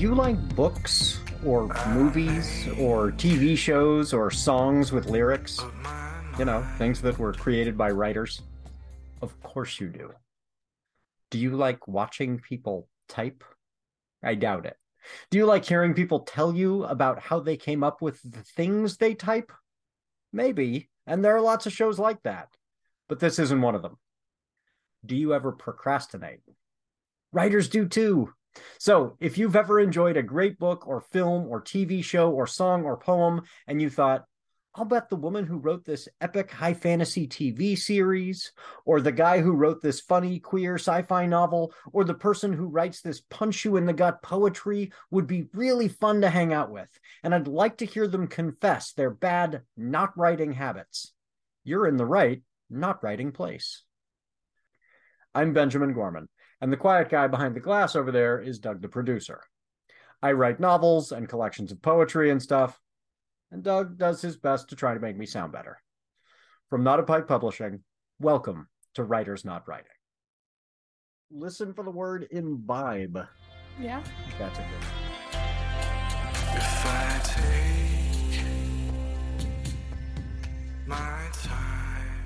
you like books or movies or TV shows or songs with lyrics? You know, things that were created by writers? Of course you do. Do you like watching people type? I doubt it. Do you like hearing people tell you about how they came up with the things they type? Maybe. And there are lots of shows like that. But this isn't one of them. Do you ever procrastinate? Writers do too. So, if you've ever enjoyed a great book or film or TV show or song or poem, and you thought, I'll bet the woman who wrote this epic high fantasy TV series, or the guy who wrote this funny queer sci fi novel, or the person who writes this punch you in the gut poetry would be really fun to hang out with. And I'd like to hear them confess their bad not writing habits. You're in the right, not writing place. I'm Benjamin Gorman, and the quiet guy behind the glass over there is Doug the producer. I write novels and collections of poetry and stuff, and Doug does his best to try to make me sound better. From Not a Pipe Publishing, welcome to Writers Not Writing. Listen for the word imbibe. Yeah. That's a good. If I take my time,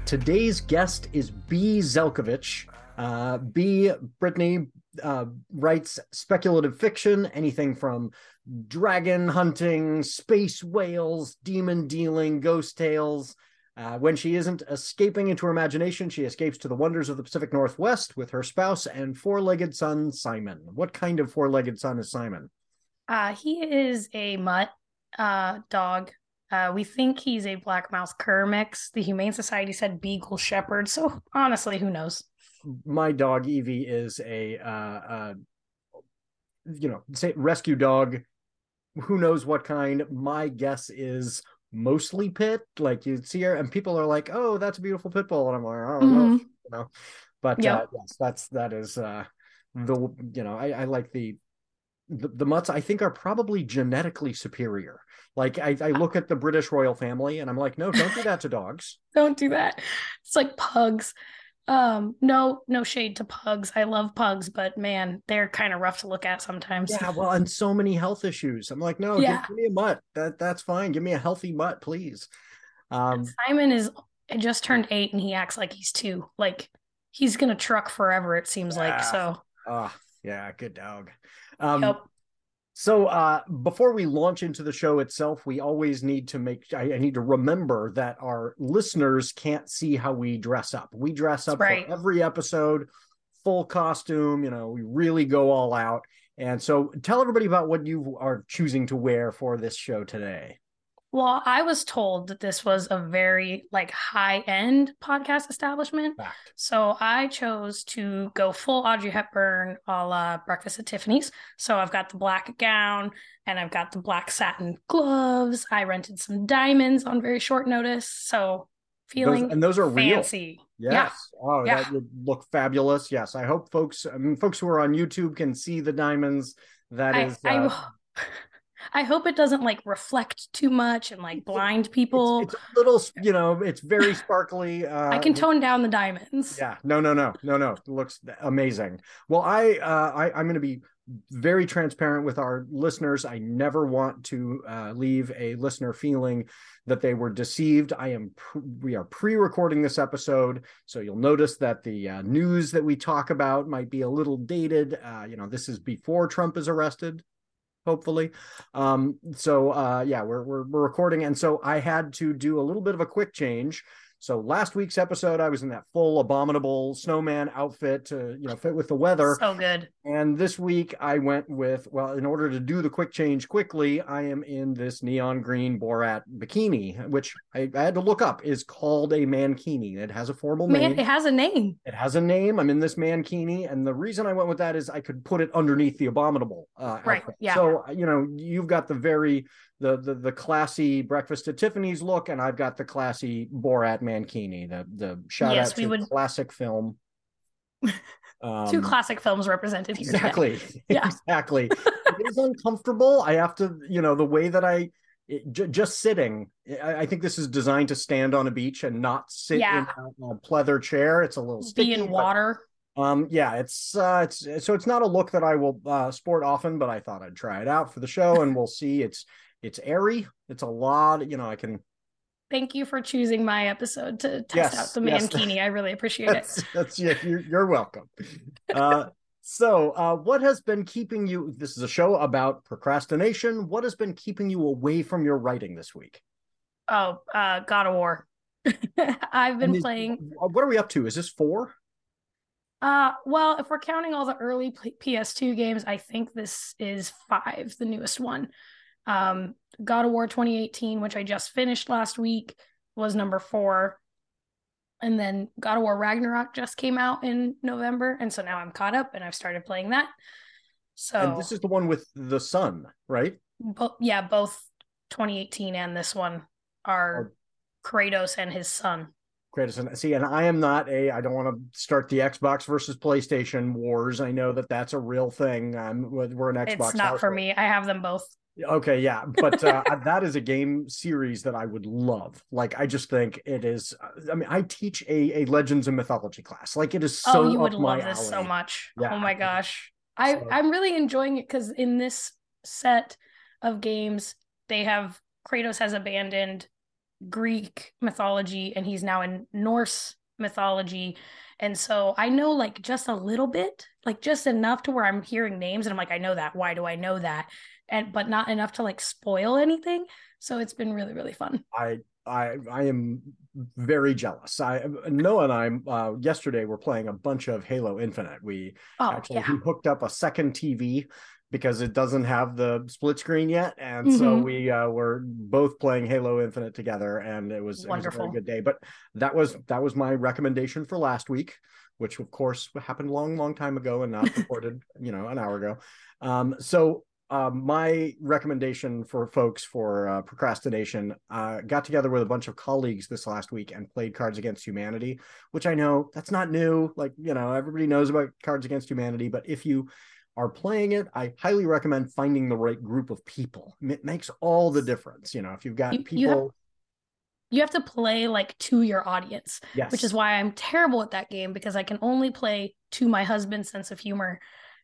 Today's guest is B. Zelkovich. Uh, B. Brittany uh, writes speculative fiction, anything from dragon hunting, space whales, demon dealing, ghost tales. Uh, when she isn't escaping into her imagination, she escapes to the wonders of the Pacific Northwest with her spouse and four legged son, Simon. What kind of four legged son is Simon? Uh, he is a mutt uh, dog. Uh, we think he's a black mouth cur mix. The Humane Society said beagle shepherd. So honestly, who knows? My dog, Evie, is a, uh, uh, you know, say rescue dog. Who knows what kind? My guess is mostly pit. Like you see her, and people are like, "Oh, that's a beautiful pit bull," and I'm like, "I don't know," you know. But Yep. uh, yes, that's that is uh, the you know I, I like the, the the mutts. I think are probably genetically superior. Like I, I look at the British royal family, and I'm like, no, don't do that to dogs. Don't do that. It's like pugs. Um, no, no shade to pugs. I love pugs, but man, they're kind of rough to look at sometimes. Yeah, well, and so many health issues. I'm like, no, give- Yeah. give, me a mutt. That that's fine. Give me a healthy mutt, please. Um, Simon is just turned eight and he acts like he's two. Like he's gonna truck forever, it seems like. So Oh yeah, good dog. Um, yep. So uh, before we launch into the show itself, we always need to make I, I need to remember that our listeners can't see how we dress up. We dress up right. for every episode, full costume, you know, we really go all out. And so tell everybody about what you are choosing to wear for this show today. Well, I was told that this was a very like high end podcast establishment. So I chose to go full Audrey Hepburn a la Breakfast at Tiffany's. So I've got the black gown and I've got the black satin gloves. I rented some diamonds on very short notice. So feeling Those, and those are real. fancy. Yes. Oh, Yeah. that would look fabulous. Yes. I hope folks, I mean, folks who are on YouTube can see the diamonds. That I, is, uh, I hope it doesn't like reflect too much and like blind people. it's, it's a little, you know, it's very sparkly. Uh, I can tone down the diamonds. Yeah, no, no, no, no, no. It looks amazing. Well, I, uh, I, I'm going to be very transparent with our listeners. I never want to uh, leave a listener feeling that they were deceived. I am. Pr- we are pre-recording this episode, so you'll notice that the uh, news that we talk about might be a little dated. Uh, you know, this is before Trump is arrested. Hopefully, um, so uh, yeah, we're, we're we're recording, and so I had to do a little bit of a quick change. So last week's episode, I was in that full abominable snowman outfit to you know fit with the weather. So good. And this week I went with, well, in order to do the quick change quickly, I am in this neon green Borat bikini, which I, I had to look up is called a mankini. It has a formal Man, name. it has a name. It has a name. I'm in this mankini. And the reason I went with that is I could put it underneath the abominable uh, Right, outfit. yeah. So, you know, you've got the very, the, the, the classy breakfast at Tiffany's look, and I've got the classy Borat mankini, the, the shout Yes, out to would- classic film. Um, Two classic films represented here. exactly Yeah. exactly it is uncomfortable i have to you know the way that i it, j- just sitting I, I think this is designed to stand on a beach and not sit Yeah. in a, a pleather chair it's a little sticky Be in but- water. Um, yeah, it's uh, it's so it's not a look that I will uh, sport often, but I thought I'd try it out for the show, and we'll see. It's it's airy. It's a lot. You know, I can. Thank you for choosing my episode to test Yes, out the yes. mankini. I really appreciate it. That's that's yeah. You're, you're welcome. Uh, so, uh, what has been keeping you? This is a show about procrastination. What has been keeping you away from your writing this week? Oh, uh, God of War. I've been is- playing. What are we up to? Is this four? Uh, well, if we're counting all the early P- PS2 games, I think this is five, the newest one. Um, God of War 2018, which I just finished last week, was number four. And then God of War Ragnarok just came out in November, and so now I'm caught up and I've started playing that. So And this is the one with the son, right? bo- yeah, both 2018 and this one are Kratos and his son. Kratos and see, and I am not a. I don't want to start the Xbox versus PlayStation wars. I know that that's a real thing. Um, we're an Xbox. it's not for me. I have them both. Okay, yeah, but uh, that is a game series that I would love. Like, I just think it is. I mean, I teach a a Legends and Mythology class. Like, it is so oh, you would love this so much. Yeah. Oh my gosh. I, So- I'm really enjoying it because in this set of games, they have Kratos has abandoned Greek mythology and he's now in Norse mythology. And so I know like just a little bit, like just enough to where I'm hearing names and I'm like, I know that. Why do I know that? And but not enough to like spoil anything. So it's been really, really fun. I I I am very jealous. I Noah and I uh, yesterday were playing a bunch of Halo Infinite. We Oh actually yeah. hooked up a second TV because it doesn't have the split screen yet, and so Mhm. we uh, were both playing Halo Infinite together, and it was, it was a Wonderful. very good day. But that was that was my recommendation for last week, which of course happened a long, long time ago and not recorded, you know, an hour ago. Um, so. Uh, my recommendation for folks for uh, procrastination uh, got together with a bunch of colleagues this last week and played Cards Against Humanity, which I know that's not new. Like, you know, everybody knows about Cards Against Humanity, but if you are playing it, I highly recommend finding the right group of people. It makes all the difference. You know, if you've got You- you people, have- You have to play like to your audience. yes, which is why I'm terrible at that game because I can only play to my husband's sense of humor.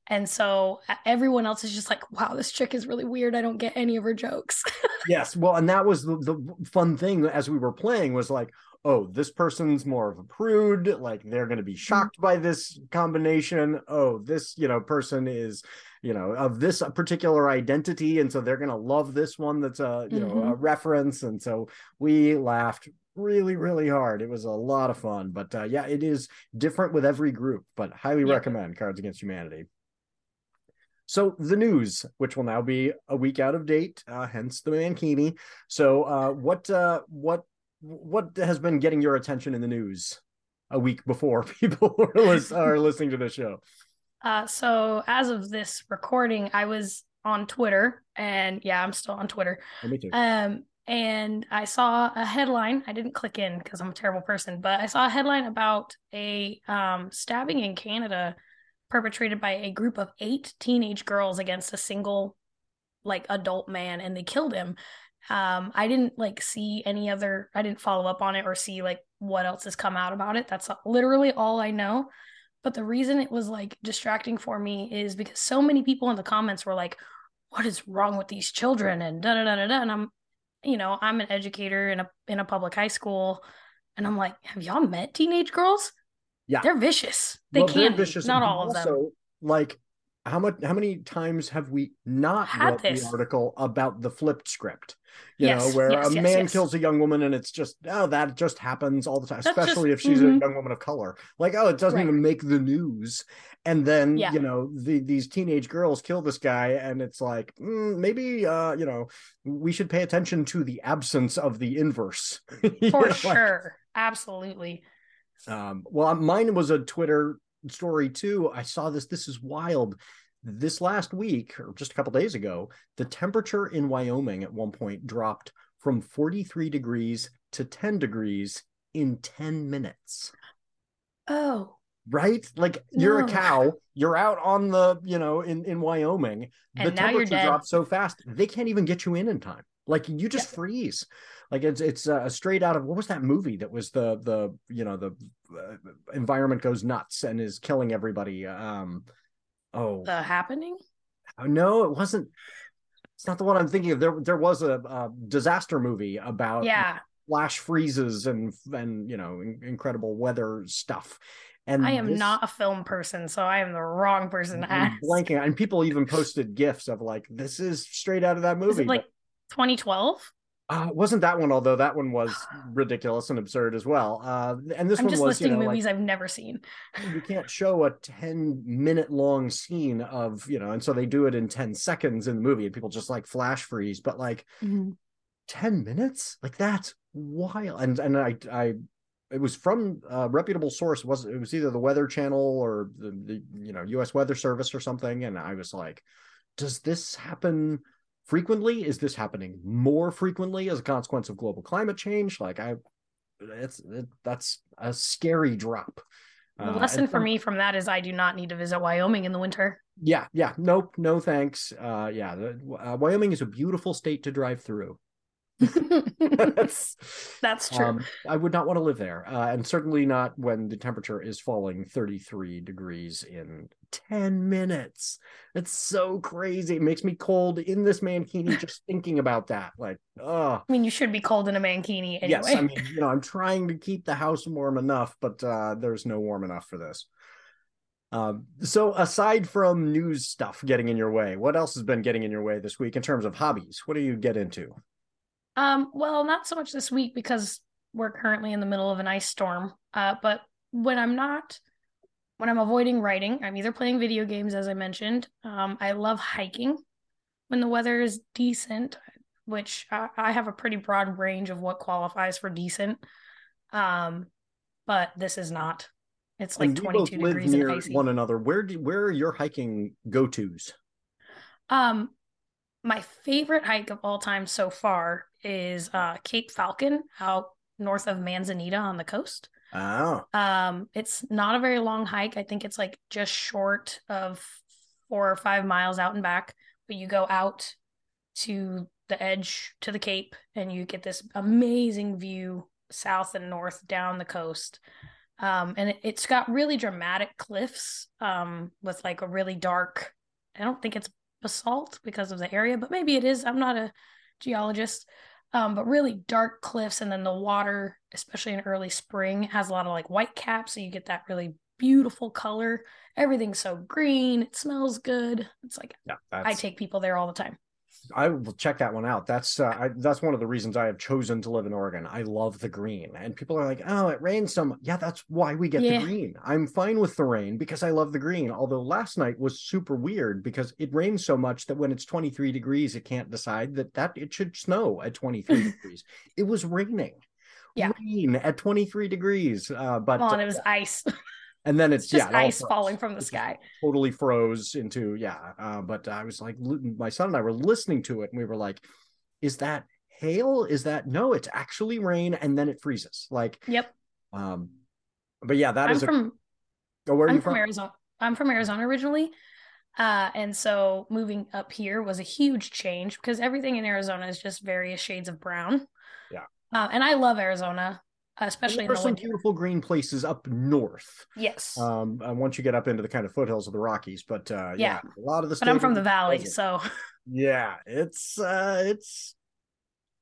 And so everyone else is just like, wow, this chick is really weird. I don't get any of her jokes. yes. Well, and that was the, the fun thing as we were playing was like, oh, this person's more of a prude. Like they're going to be shocked by this combination. Oh, this you know person is you know of this particular identity, and so they're going to love this one. That's a you know a reference, and so we laughed really really hard. It was a lot of fun. But uh, yeah, it is different with every group. But highly Yeah. recommend Cards Against Humanity. So the news, which will now be a week out of date, uh, hence the mankini. So uh, what uh, what what has been getting your attention in the news a week before people are, listening to the show? Uh, so as of this recording, I was on Twitter and yeah, I'm still on Twitter. Oh, me too. Um, and I saw a headline. I didn't click in because I'm a terrible person, but I saw a headline about a um, stabbing in Canada perpetrated by a group of eight teenage girls against a single like adult man and they killed him. Um, I didn't like see any other I didn't follow up on it or see like what else has come out about it. That's literally all I know. But the reason it was like distracting for me is because so many people in the comments were like, what is wrong with these children? And da da da da da. And I'm, you know, I'm an educator in a in a public high school. And I'm like, have y'all met teenage girls? Yeah. They're vicious. They Well, can be. vicious, Not all of them. also, Like how much? How many times have we not Had read this. the article about the flipped script? You Yes, know, where yes, a yes, man kills a young woman, and it's just oh, that just happens all the time, That's especially just- if she's mhm. a young woman of color. Like, oh, it doesn't Right. even make the news. And then Yeah. you know, the, these teenage girls kill this guy, and it's like mm, maybe uh, you know, we should pay attention to the absence of the inverse. For know, like, sure. Absolutely. um, well, mine was a Twitter story too. I saw this. This is wild. This last week, or just a couple days ago, the temperature in Wyoming at one point dropped from 43 degrees to 10 degrees in 10 minutes. Oh. Right? Like you're No. a cow, you're out on the, you know, in, in Wyoming. The And you're temperature drops so fast, they can't even get you in in time. Like you just freeze. Like it's it's uh, straight out of what was that movie that was the the you know the uh, environment goes nuts and is killing everybody. Um, oh The happening. Uh, no, it wasn't. It's not the one I'm thinking of. There there was a, a disaster movie about Yeah, flash freezes and and you know in- incredible weather stuff. And I am this- not a film person, so I am the wrong person to ask. blanking, and people even posted gifs of like this is straight out of that movie. Like 2012? Uh, it wasn't that one, although that one was ridiculous and absurd as well. Uh, and this one. I'm one just was, you listing know, movies like, I've never seen. you can't show a 10 minute long scene of, you know, and so they do it in 10 seconds in the movie and people just like flash freeze, but like 10 minutes? Like that's wild. And, and I, I, it was from a reputable source. It was it was either the Weather Channel or the, the you know U.S. Weather Service or something, and I was like, "Does this happen frequently? Is this happening more frequently as a consequence of global climate change? Like, I, it's it, that's a scary drop." The Uh, lesson for me from that is I do not need to visit Wyoming in the winter. yeah, yeah, nope, no thanks. Uh, yeah, the, uh, Wyoming is a beautiful state to drive through. That's That's true. Um, I would not want to live there, uh, and certainly not when the temperature is falling 33 degrees in 10 minutes. It's so crazy. It makes me cold in this mankini just thinking about that. Like, oh, I mean, you should be cold in a mankini anyway. yes. I mean, you know, I'm trying to keep the house warm enough, but uh, there's no warm enough for this. Um, so aside from news stuff getting in your way, what else has been getting in your way this week in terms of hobbies? What do you get into? Um, well, not so much this week because we're currently in the middle of an ice storm. Uh, but when I'm not, when I'm avoiding writing, I'm either playing video games, as I mentioned. Um, I love hiking when the weather is decent, which I, I have a pretty broad range of what qualifies for decent. Um, but this is not. It's like and we both 22 live degrees and near icy. one another. Where do where are your hiking go tos? Um, my favorite hike of all time so far is uh Cape Falcon out north of Manzanita on the coast. Oh, Um, it's not a very long hike. I think it's like just short of four or five miles out and back, but you go out to the edge to the Cape and you get this amazing view south and north down the coast. Um, and it, it's got really dramatic cliffs um, with like a really dark, I don't think it's basalt because of the area, but maybe it is. I'm not a geologist. Um, but really dark cliffs, and then the water, especially in early spring, has a lot of like white caps, so you get that really beautiful color. Everything's so green, it smells good. It's like yeah. I take people there all the time. I will check that one out. That's uh, I, that's one of the reasons I have chosen to live in Oregon. I love the green, and people are like, "Oh, it rains so much." Yeah, that's why we get Yeah. the green. I'm fine with the rain because I love the green. Although last night was super weird because it rains so much that when it's 23 degrees, it can't decide that that it should snow at 23 degrees. It was raining. Yeah. rain at 23 degrees. Uh, but Well, and uh, it was ice. and then it's, It's just yeah, ice falling from the It's sky. totally froze into yeah uh, but i was like my son and i were listening to it and we were like is that hail is that no it's actually rain and then it freezes like Yep. um but yeah that I'm is a from oh, where are I'm you from from Arizona. I'm from Arizona originally. Uh, and so moving up here was a huge change because everything in Arizona is just various shades of brown. Yeah. Uh, and I love Arizona, especially there are the some winter. beautiful green places up north Yes. um uh, once you get up into the kind of foothills of the rockies but uh yeah, Yeah. a lot of the but I'm from the valley, so yeah it's uh it's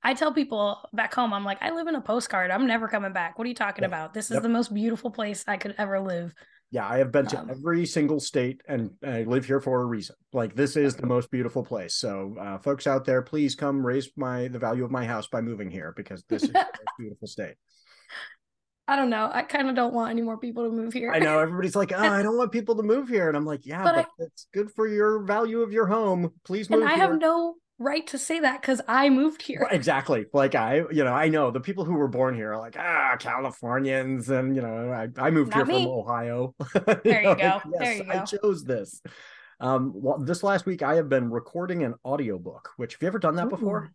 I tell people back home, I'm like, I live in a postcard. I'm never coming back. What are you talking Yep. about? This is Yep. the most beautiful place I could ever live. Yeah, I have been to Um, every single state and I live here for a reason. Like this is the most beautiful place. So, uh, folks out there, please come raise my the value of my house by moving here because this is the most beautiful state. I don't know. I kind of don't want any more people to move here. I know everybody's like, "Oh, I don't want people to move here," and I'm like, "Yeah, But but, I- it's good for your value of your home. Please move and I here." have no right to say that because I moved here. Well, exactly. Like I, you know, I know the people who were born here are like, ah, Californians, and you know, I, I moved Not here me. from Ohio. There you know, go. like, There yes, you I chose this. Um, well, this last week I have been recording an audiobook. Which have you ever done that before?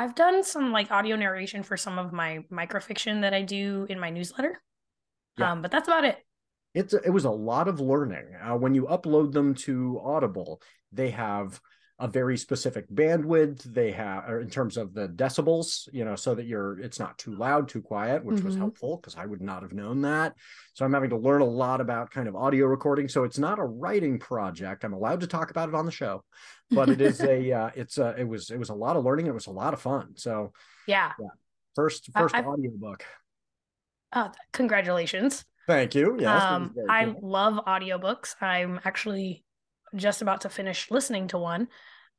I've done some like audio narration for some of my microfiction that I do in my newsletter. Yeah. Um, but that's about it. It's it was a lot of learning. Uh, when you upload them to Audible, they have a very specific bandwidth. They have, or in terms of the decibels, you know, so that you're, it's not too loud, too quiet, which was Mhm. helpful because I would not have known that. So I'm having to learn a lot about kind of audio recording. So it's not a writing project. I'm allowed to talk about it on the show, but it is a, uh, it's a, it was, it was a lot of learning. It was a lot of fun. So yeah. first, first I've- audiobook. Oh, congratulations. Thank you. yeah um, very I cool. love audiobooks. I'm actually just about to finish listening to one.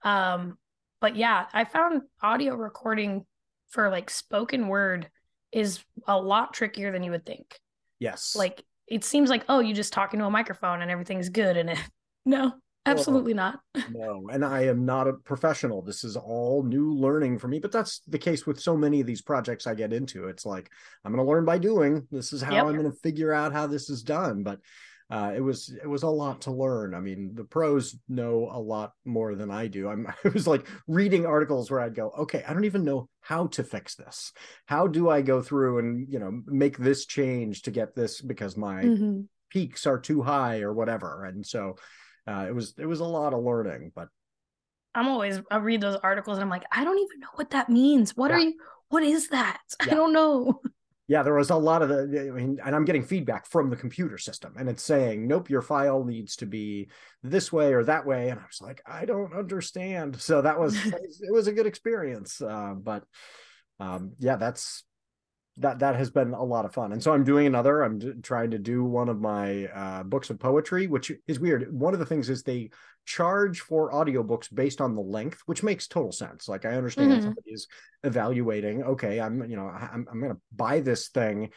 Um, but yeah, I found audio recording for like spoken word is a lot trickier than you would think. yes. Like it seems like, oh, you just talk into a microphone and everything's good and it no, absolutely not. no, and I am not a professional. This is all new learning for me, but that's the case with so many of these projects I get into. It's like I'm going to learn by doing. This is how Yep. I'm going to figure out how this is done. But uh, it was it was a lot to learn. I mean, the pros know a lot more than I do. I'm I was like reading articles where I'd go, okay, I don't even know how to fix this. How do I go through and you know make this change to get this because my Mhm. peaks are too high or whatever and so uh, it was it was a lot of learning but I'm always I read those articles and I'm like, I don't even know what that means. What are you what is that? Yeah. I don't know. Yeah there was a lot of the I mean, and i'm getting feedback from the computer system and it's saying nope your file needs to be this way or that way and i was like i don't understand. So that was it was a good experience uh, but um, yeah that's that that has been a lot of fun. And so i'm doing another i'm d- trying to do one of my uh, books of poetry which is weird. One of the things is they charge for audiobooks based on the length which makes total sense like i understand Mhm. somebody is evaluating okay i'm you know i'm, I'm going to buy this thing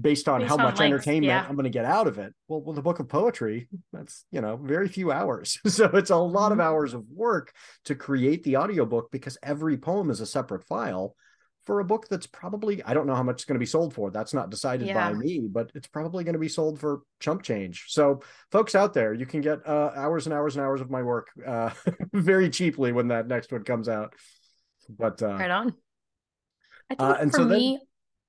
based on Based how on much length, entertainment yeah. i'm going to get out of it well, well the book of poetry that's you know very few hours so it's a lot of Mhm. hours of work to create the audiobook because every poem is a separate file for a book that's probably I don't know how much it's going to be sold for. That's not decided by me, but it's probably going to be sold for chump change. So, folks out there, you can get uh, hours and hours and hours of my work uh, very cheaply when that next one comes out. But uh, Right on. I think Uh, and for so then- me,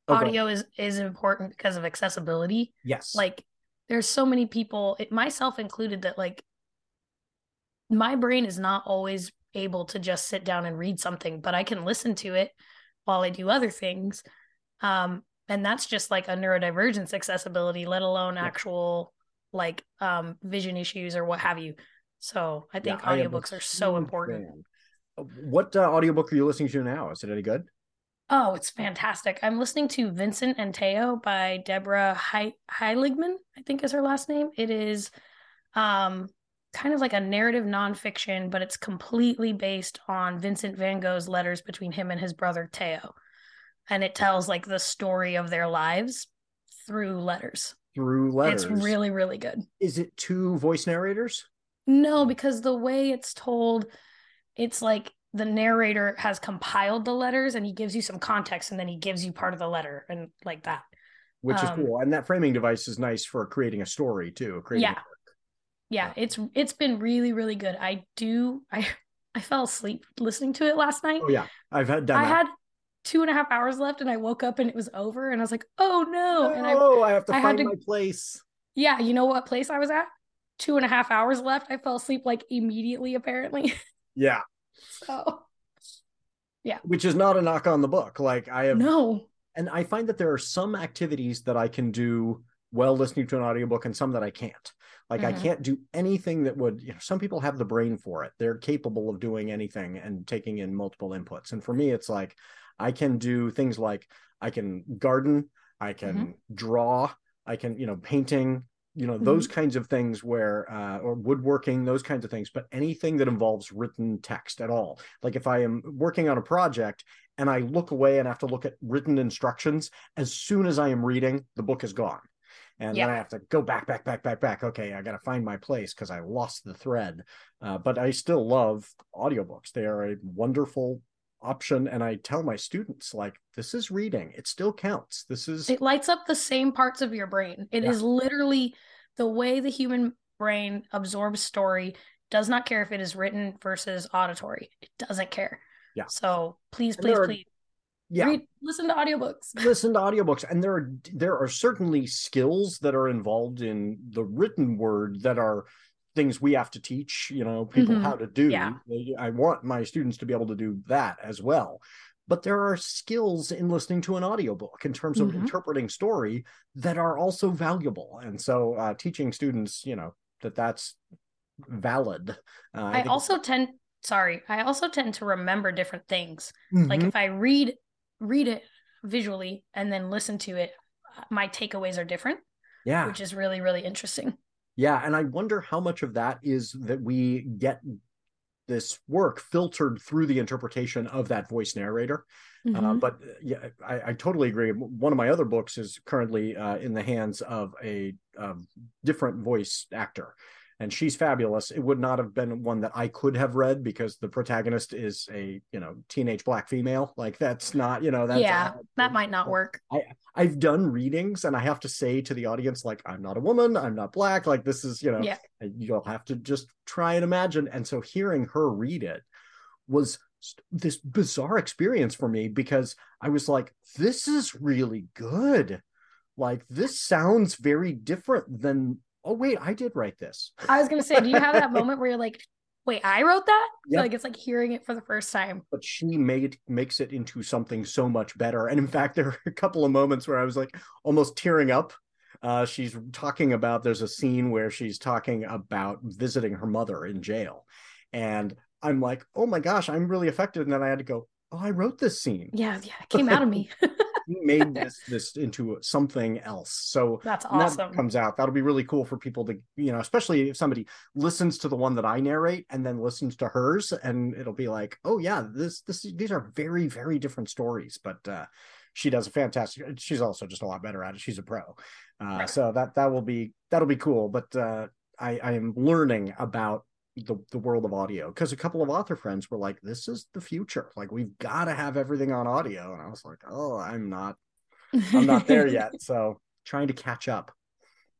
okay. audio is is important because of accessibility. yes, Like there's so many people, it, myself included, that like my brain is not always able to just sit down and read something, but I can listen to it while I do other things. Um, and that's just like a neurodivergence accessibility, let alone Yeah. actual like um vision issues or what have you. So I think Yeah, audiobooks are so important. fan. What uh, audiobook are you listening to now? Is it any good? Oh, it's fantastic. I'm listening to Vincent and Theo by Deborah He- Heiligman, I think is her last name. It is um kind of like a narrative nonfiction, but it's completely based on Vincent van Gogh's letters between him and his brother Theo. And it tells like the story of their lives through letters. Through letters. It's really, really good. Is it two voice narrators? No, because the way it's told, it's like the narrator has compiled the letters and he gives you some context and then he gives you part of the letter and like that. Which is Um, cool, and that framing device is nice for creating a story too. Creating Yeah. Yeah, it's it's been really, really good. I do I I fell asleep listening to it last night. Oh yeah, I've had done I that. had two and a half hours left and I woke up and it was over and I was like, oh no. And I oh, I have to I find to- my place. yeah, you know what place I was at? Two and a half hours left. I fell asleep like immediately, apparently. Yeah, so Yeah. which is not a knock on the book. Like I have, no. and I find that there are some activities that I can do well listening to an audiobook and some that I can't. Like I Mhm. can't do anything that would, you know, some people have the brain for it. They're capable of doing anything and taking in multiple inputs. And for me, it's like I can do things like I can garden, I can draw, I can, you know, painting, you know, those kinds of things where, uh, or woodworking, those kinds of things. But anything that involves written text at all, like if I am working on a project and I look away and have to look at written instructions, as soon as I am reading, the book is gone. And then I have to go back, back, back, back, back. Okay, I got to find my place because I lost the thread. Uh, but I still love audiobooks. They are a wonderful option. And I tell my students, like, this is reading. It still counts. This is, It lights up the same parts of your brain. It is Yeah. literally the way the human brain absorbs story does not care if it is written versus auditory. It doesn't care. Yeah. So please, And please, are- please yeah. read listen to audiobooks. listen to audiobooks and there are there are certainly skills that are involved in the written word that are things we have to teach, you know, people Mhm. how to do. Yeah. I want my students to be able to do that as well. But there are skills in listening to an audiobook in terms of Mhm. interpreting story that are also valuable. And so uh, teaching students, you know, that that's valid. Uh, I think- also tend sorry, I also tend to remember different things. Like Mhm. if I read read it visually and then listen to it, my takeaways are different, yeah. which is really really interesting. Yeah, and I wonder how much of that is that we get this work filtered through the interpretation of that voice narrator. Uh, Mhm. but uh, yeah, I, I totally agree. One of my other books is currently uh, in the hands of a um, different voice actor, and she's fabulous. It would not have been one that I could have read because the protagonist is a you know teenage black female. Like that's not you know that's yeah, that might not work. I I've done readings and I have to say to the audience, like, I'm not a woman, I'm not black, like this is, you know, Yeah. you'll have to just try and imagine. And so hearing her read it was this bizarre experience for me because I was like, this is really good. Like this sounds very different than oh wait, I did write this. I was gonna say, do you have that moment where you're like, wait, I wrote that? Yep. Like it's like hearing it for the first time. but she made makes it into something so much better. And in fact, there were a couple of moments where I was like almost tearing up. Uh, she's talking about there's a scene where she's talking about visiting her mother in jail, and I'm like, oh my gosh, I'm really affected. And then I had to go, oh, I wrote this scene. Yeah, yeah, it came out of me. He made this this into something else. So That's when that comes out that'll be really cool for people to you know especially if somebody listens to the one that i narrate and then listens to hers and it'll be like oh yeah this this these are very very different stories. But uh she does a fantastic she's also just a lot better at it. She's a pro. Uh Right. so that that will be that'll be cool. But uh i i am learning about the, the world of audio because a couple of author friends were like this is the future. Like we've got to have everything on audio. And i was like oh i'm not i'm not there yet. So trying to catch up.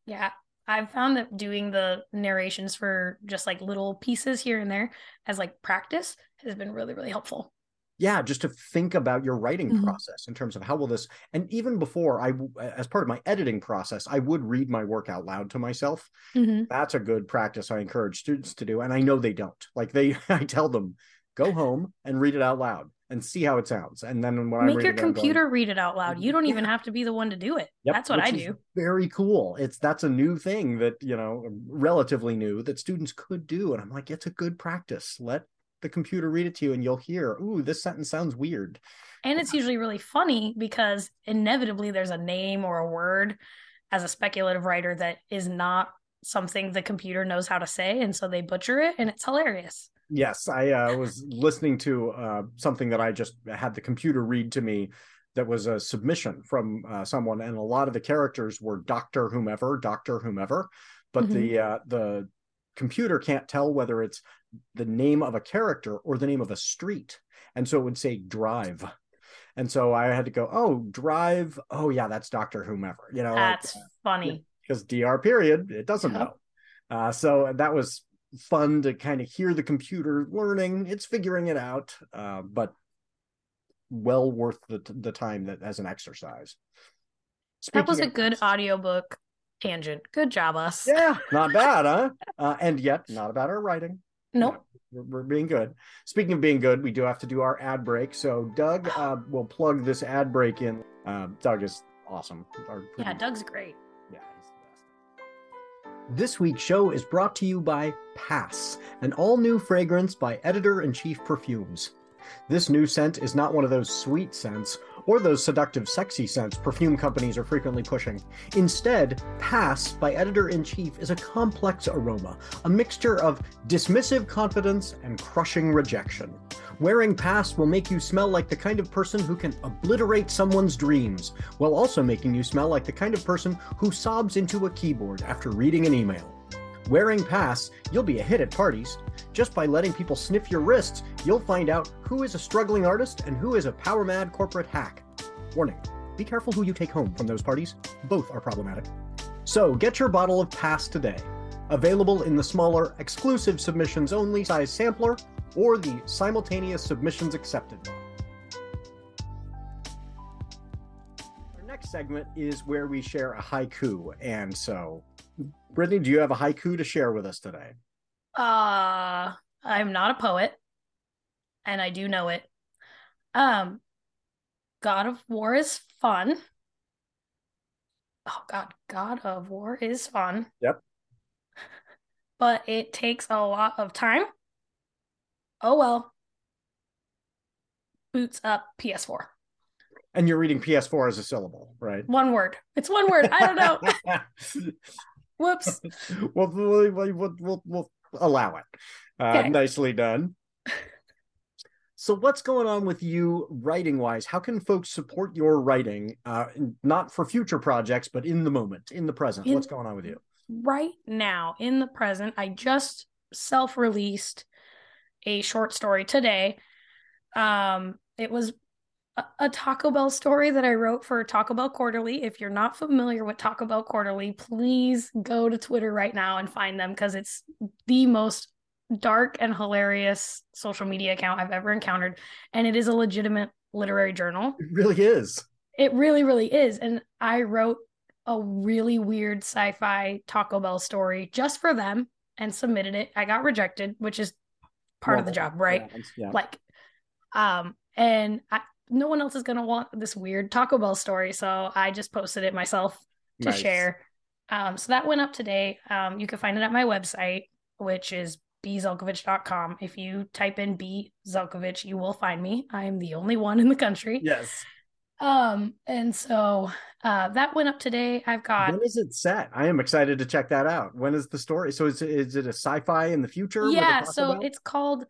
Yeah, I've found that doing the narrations for just like little pieces here and there as like practice has been really, really helpful. Yeah just to think about your writing Mhm. process in terms of how will this and even before i as part of my editing process i would read my work out loud to myself Mhm. that's a good practice i encourage students to do and i know they don't like they i tell them go home and read it out loud and see how it sounds and then when Make your reading it, I'm going, computer read it out loud. You don't even have to be the one to do it. Yep, That's what I do. Very cool. It's that's a new thing that you know, relatively new that students could do, and I'm like, it's a good practice. Let the computer read it to you, and you'll hear, "Ooh, this sentence sounds weird." And it's usually really funny because inevitably there's a name or a word as a speculative writer that is not something the computer knows how to say. And so they butcher it and it's hilarious. Yes, I uh, was listening to uh, something that I just had the computer read to me. That was a submission from uh, someone, and a lot of the characters were Doctor whomever, Doctor whomever, but the uh, the computer can't tell whether it's the name of a character or the name of a street, and so it would say Drive, and so I had to go, oh, Drive, oh yeah, that's Doctor whomever, you know, like, That's funny. because dr period it doesn't Yep. know. Uh, so that was fun to kind of hear the computer learning. It's figuring it out uh, but well worth the, the time that as an exercise. That was a of good audiobook tangent. Good job, us. yeah not bad huh uh, and yet not about our writing Nope. we're, we're being good speaking of being good we do have to do our ad break so doug uh, will plug this ad break in uh, doug is awesome Our- Yeah, Doug's great. Yeah, he's the best. This week's show is brought to you by Pass, an all new fragrance by editor in chief Perfumes. This new scent is not one of those sweet scents or those seductive, sexy scents perfume companies are frequently pushing. Instead, Pass by editor in chief is a complex aroma, a mixture of dismissive confidence and crushing rejection. Wearing Pass will make you smell like the kind of person who can obliterate someone's dreams, while also making you smell like the kind of person who sobs into a keyboard after reading an email. Wearing Pass, you'll be a hit at parties. Just by letting people sniff your wrists, you'll find out who is a struggling artist and who is a power mad corporate hack. Warning be careful who you take home from those parties, both are problematic. So get your bottle of Pass today. Available in the smaller, exclusive submissions only size sampler or the simultaneous submissions accepted. Our next segment is where we share a haiku, and so Brittany, do you have a haiku to share with us today? Uh, I'm not a poet, and I do know it. Um, God of War is fun. Oh God, God of War is fun. Yep. But it takes a lot of time. Oh well. Boots up PS4. And you're reading PS4 as a syllable, right? One word. It's one word. I don't know. Whoops. we'll, we'll, we'll, we'll, we'll allow it. Uh, Okay. Nicely done. So, what's going on with you writing wise? How can folks support your writing, uh, not for future projects, but in the moment, in the present? In- what's going on with you? right now in the present i just self-released a short story today um it was a, taco bell story that i wrote for taco bell quarterly if you're not familiar with taco bell quarterly please go to twitter right now and find them because it's the most dark and hilarious social media account i've ever encountered and it is a legitimate literary journal It really is. it really, really is. And I wrote a really weird sci-fi Taco Bell story just for them and submitted it. I got rejected, which is part of the job, right? Yeah, yeah. Like, um, and I, no one else is gonna want this weird Taco Bell story, so I just posted it myself to Nice. share. Um, so that went up today. Um, you can find it at my website, which is bzelkovich.com. If you type in B Zelkovich, you will find me. I am the only one in the country. Yes. Um, and so uh that went up today. I've got When is it set? I am excited to check that out. When is the story? So, is, is it a sci-fi in the future? yeah, so Bell? it's called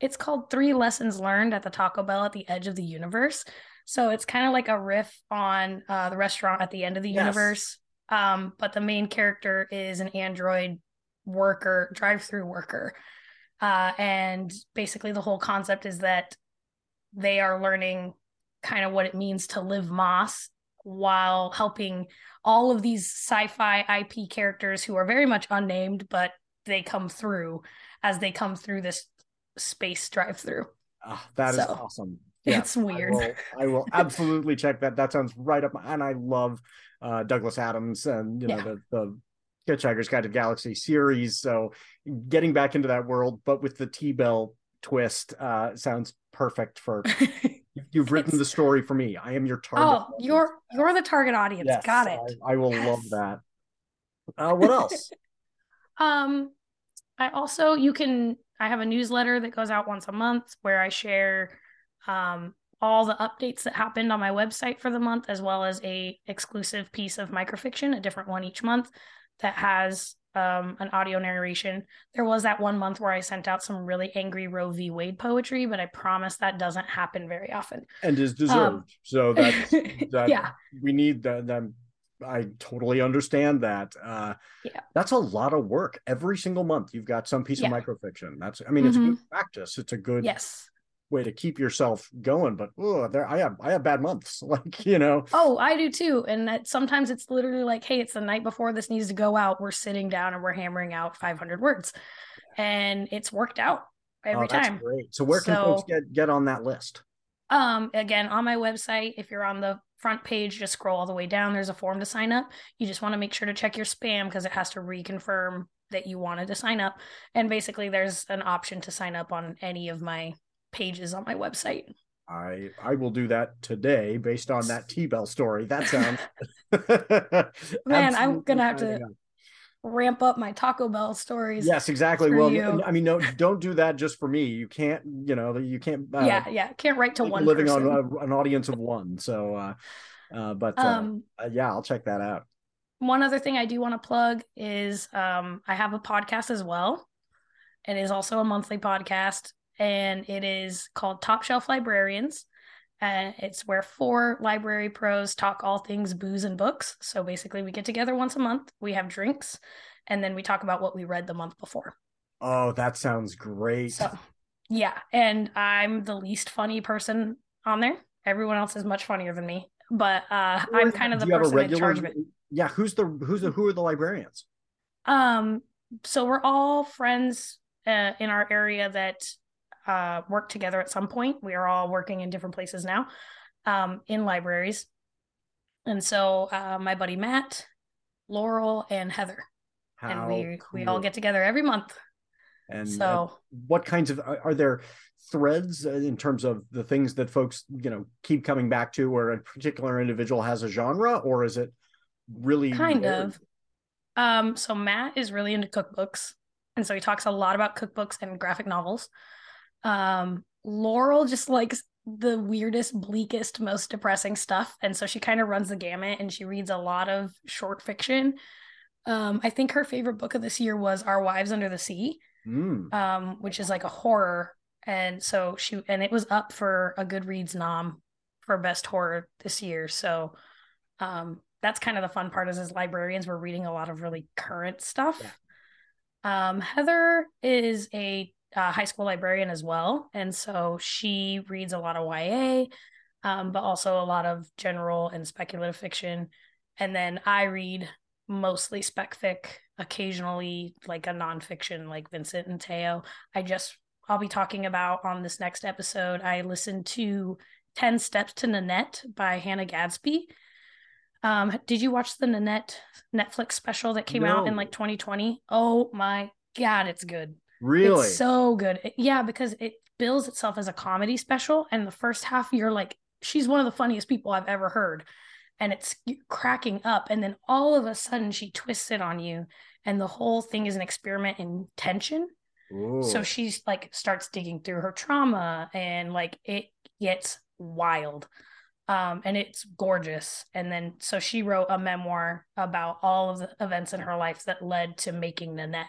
it's called Three Lessons Learned at the Taco Bell at the Edge of the Universe. So it's kind of like a riff on uh the restaurant at the end of the Yes. universe. Um, but the main character is an android worker, drive-through worker. Uh, and basically the whole concept is that they are learning kind of what it means to live Moss while helping all of these sci-fi IP characters who are very much unnamed, but they come through as they come through this space drive-through. Ah, that is So, awesome. it's weird. I will, I will absolutely check that. That sounds right up. My, and I love uh, Douglas Adams and you know Yeah. the the Hitchhiker's Guide to the Galaxy series. So getting back into that world, but with the T Bell twist, uh, sounds perfect for. You've written the story for me. I am your target. oh, audience. you're you're the target audience. Yes, Got it. I, I will love that. Uh, what else? Um, I also you can I have a newsletter that goes out once a month where I share um all the updates that happened on my website for the month as well as a exclusive piece of microfiction, a different one each month that has um an audio narration. There was that one month where I sent out some really angry Roe v. Wade poetry, but I promise that doesn't happen very often. and is deserved. Um, so that's that yeah. we need that. that I totally understand that. Uh, Yeah. that's a lot of work. Every single month, you've got some piece Yeah. of microfiction. That's, I mean, it's a good practice. It's a good Yes. way to keep yourself going. But oh, there, I have, I have bad months. Like you know, Oh, I do too. And that sometimes it's literally like, hey, it's the night before this needs to go out. We're sitting down and we're hammering out 500 words. And it's worked out every oh, that's time. great. So where can folks get get on that list? Um, again, on my website, if you're on the front page, just scroll all the way down. There's a form to sign up. You just want to make sure to check your spam because it has to reconfirm that you wanted to sign up. And basically, there's an option to sign up on any of my pages on my website. I I will do that today based on that T Bell story. That sounds Man, I'm gonna have to. Ramp up my Taco Bell stories. Yes, exactly. Well, you. I mean, no, don't do that just for me. You can't, you know, you can't. Uh, yeah, yeah. Can't write to one living person. on an audience of one. So, uh, uh, but uh, um, uh, yeah, I'll check that out. one other thing I do want to plug is um, I have a podcast as well. It is also a monthly podcast, and it is called Top Shelf Librarians. And it's where four library pros talk all things booze and books. So basically, we get together once a month, we have drinks, and then we talk about what we read the month before. Oh, that sounds great. So, yeah. And I'm the least funny person on there. Everyone else is much funnier than me, but uh, I'm kind of the do you have a person in charge of it. Yeah, who's the who's the who are the librarians? Um, so we're all friends uh, in our area that uh, work together at some point. We are all working in different places now, um, in libraries. And so uh, my buddy Matt, Laurel, and Heather and How we we all get together every month. and so uh, what kinds of are, are there threads uh, in terms of the things that folks you know keep coming back to where a particular individual has a genre or is it really kind varied? of. Um, so Matt is really into cookbooks, and so he talks a lot about cookbooks and graphic novels. Um, Laurel just likes the weirdest, bleakest, most depressing stuff, and so she kind of runs the gamut, and she reads a lot of short fiction. Um, I think her favorite book of this year was Our Wives Under the Sea, Mm. um, which is like a horror, and so she and it was up for a Goodreads nom for best horror this year. So, um, that's kind of the fun part is as librarians we're reading a lot of really current stuff. Um, Heather is a uh, high school librarian as well, and so she reads a lot of YA, um, but also a lot of general and speculative fiction. And then I read mostly spec fic, occasionally like a nonfiction like Vincent and Theo. I just I'll be talking about on this next episode. I listened to 10 Steps to Nanette by Hannah Gadsby. Um, did you watch the Nanette Netflix special that came out in like 2020? Oh my god, it's good. Really It's so good. Yeah, because it bills itself as a comedy special, and the first half you're like, she's one of the funniest people I've ever heard, and it's cracking up, and then all of a sudden she twists it on you, and the whole thing is an experiment in tension. So she's like starts digging through her trauma, and like it gets wild. Um, and it's gorgeous. And then so she wrote a memoir about all of the events in her life that led to making Nanette.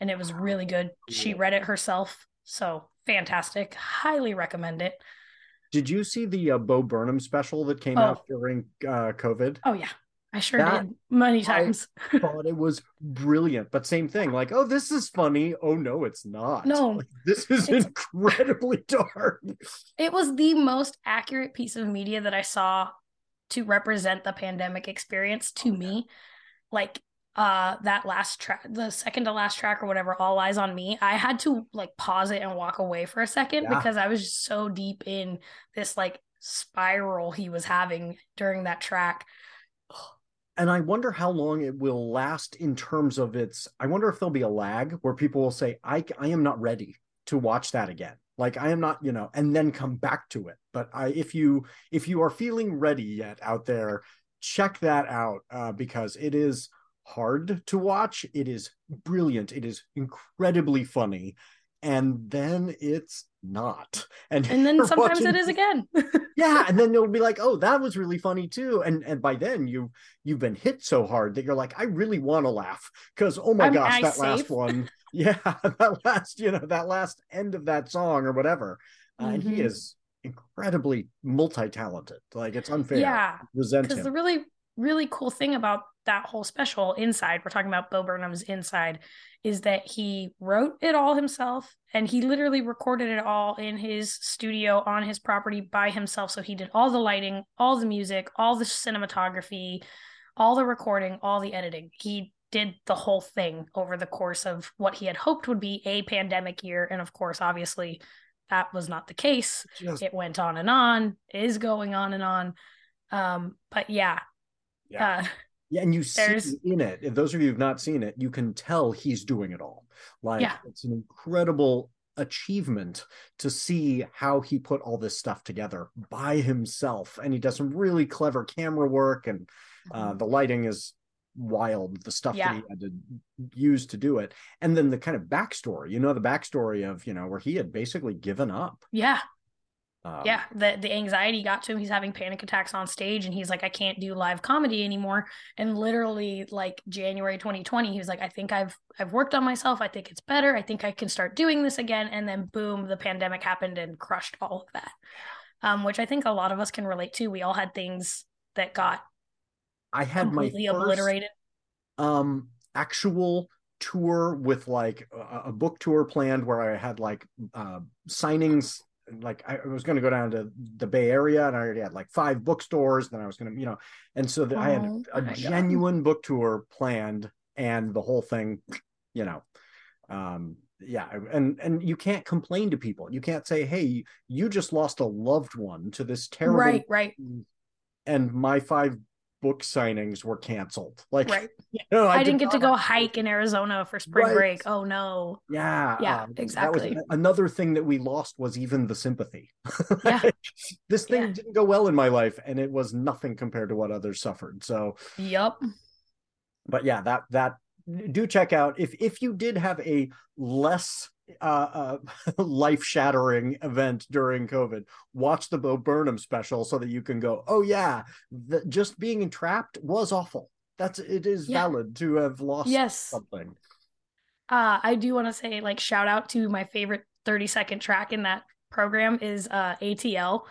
And it was really good. She read it herself. So fantastic. Highly recommend it. did you see the uh, bo burnham special that came Oh. out during uh, covid Oh yeah. I sure That- did many I- times. thought it was brilliant but same thing like oh this is funny oh no it's not No. Like, this is incredibly dark it was the most accurate piece of media that I saw to represent the pandemic experience to me. Like uh that last track the second to last track or whatever all eyes on me i had to like pause it and walk away for a second Yeah. because i was just so deep in this like spiral he was having during that track and I wonder how long it will last in terms of its. I wonder if there'll be a lag where people will say, "I I am not ready to watch that again." Like I am not, you know, and then come back to it. But I, if you if you are feeling ready yet out there, check that out uh, because it is hard to watch. It is brilliant. It is incredibly funny, and then it's not. And and then sometimes watching it. is again. Yeah and then they'll be like oh that was really funny too. And and by then you you've been hit so hard that you're like i really want to laugh. Because oh my Am gosh I that last one. Yeah that last you know that last end of that song or whatever. Uh, and he Mhm. is incredibly multi-talented. Like it's unfair. Yeah resent because the really really cool thing about that whole special inside we're talking about bo burnham's inside is that he wrote it all himself and he literally recorded it all in his studio on his property by himself. So he did all the lighting all the music all the cinematography all the recording all the editing. He did the whole thing over the course of what he had hoped would be a pandemic year. And of course obviously that was not the case. Just- it went on and on is going on and on. Um but yeah. Yeah. uh Yeah, and you see There's- in it, if those of you who've not seen it, you can tell he's doing it all. Like Yeah. it's an incredible achievement to see how he put all this stuff together by himself. And he does some really clever camera work, and uh, the lighting is wild. The stuff Yeah. that he had to use to do it, and then the kind of backstory. You know, the backstory of you know where he had basically given up. yeah Um, yeah the the anxiety got to him. He's having panic attacks on stage and he's like i can't do live comedy anymore. And literally like january 2020 he was like i think i've i've worked on myself. I think it's better. I think i can start doing this again. And then boom the pandemic happened and crushed all of that um which i think a lot of us can relate to. We all had things that got I had my first, obliterated. um actual tour with like a, a book tour planned where I had like uh signings like I was going to go down to the Bay Area and I already had like five bookstores then I was going to you know and so that I had Oh a God. genuine book tour planned and the whole thing you know um yeah and and you can't complain to people you can't say hey you just lost a loved one to this terrible right right and my five book signings were canceled. Like, Right. you know, I, did didn't get to go hike in Arizona for spring Right. break. Oh no. Yeah, Yeah, um, exactly. Another thing that we lost was even the sympathy. Yeah. this thing Yeah. didn't go well in my life, and it was nothing compared to what others suffered. So, Yup. but yeah, that that do check out if if you did have a less uh, uh life shattering event during COVID, watch the Bo Burnham special so that you can go, oh yeah, the, just being entrapped was awful. That's it is Yeah. valid to have lost Yes. something. Uh, I do want to say, like, shout out to my favorite 30 second track in that program is uh, ATL.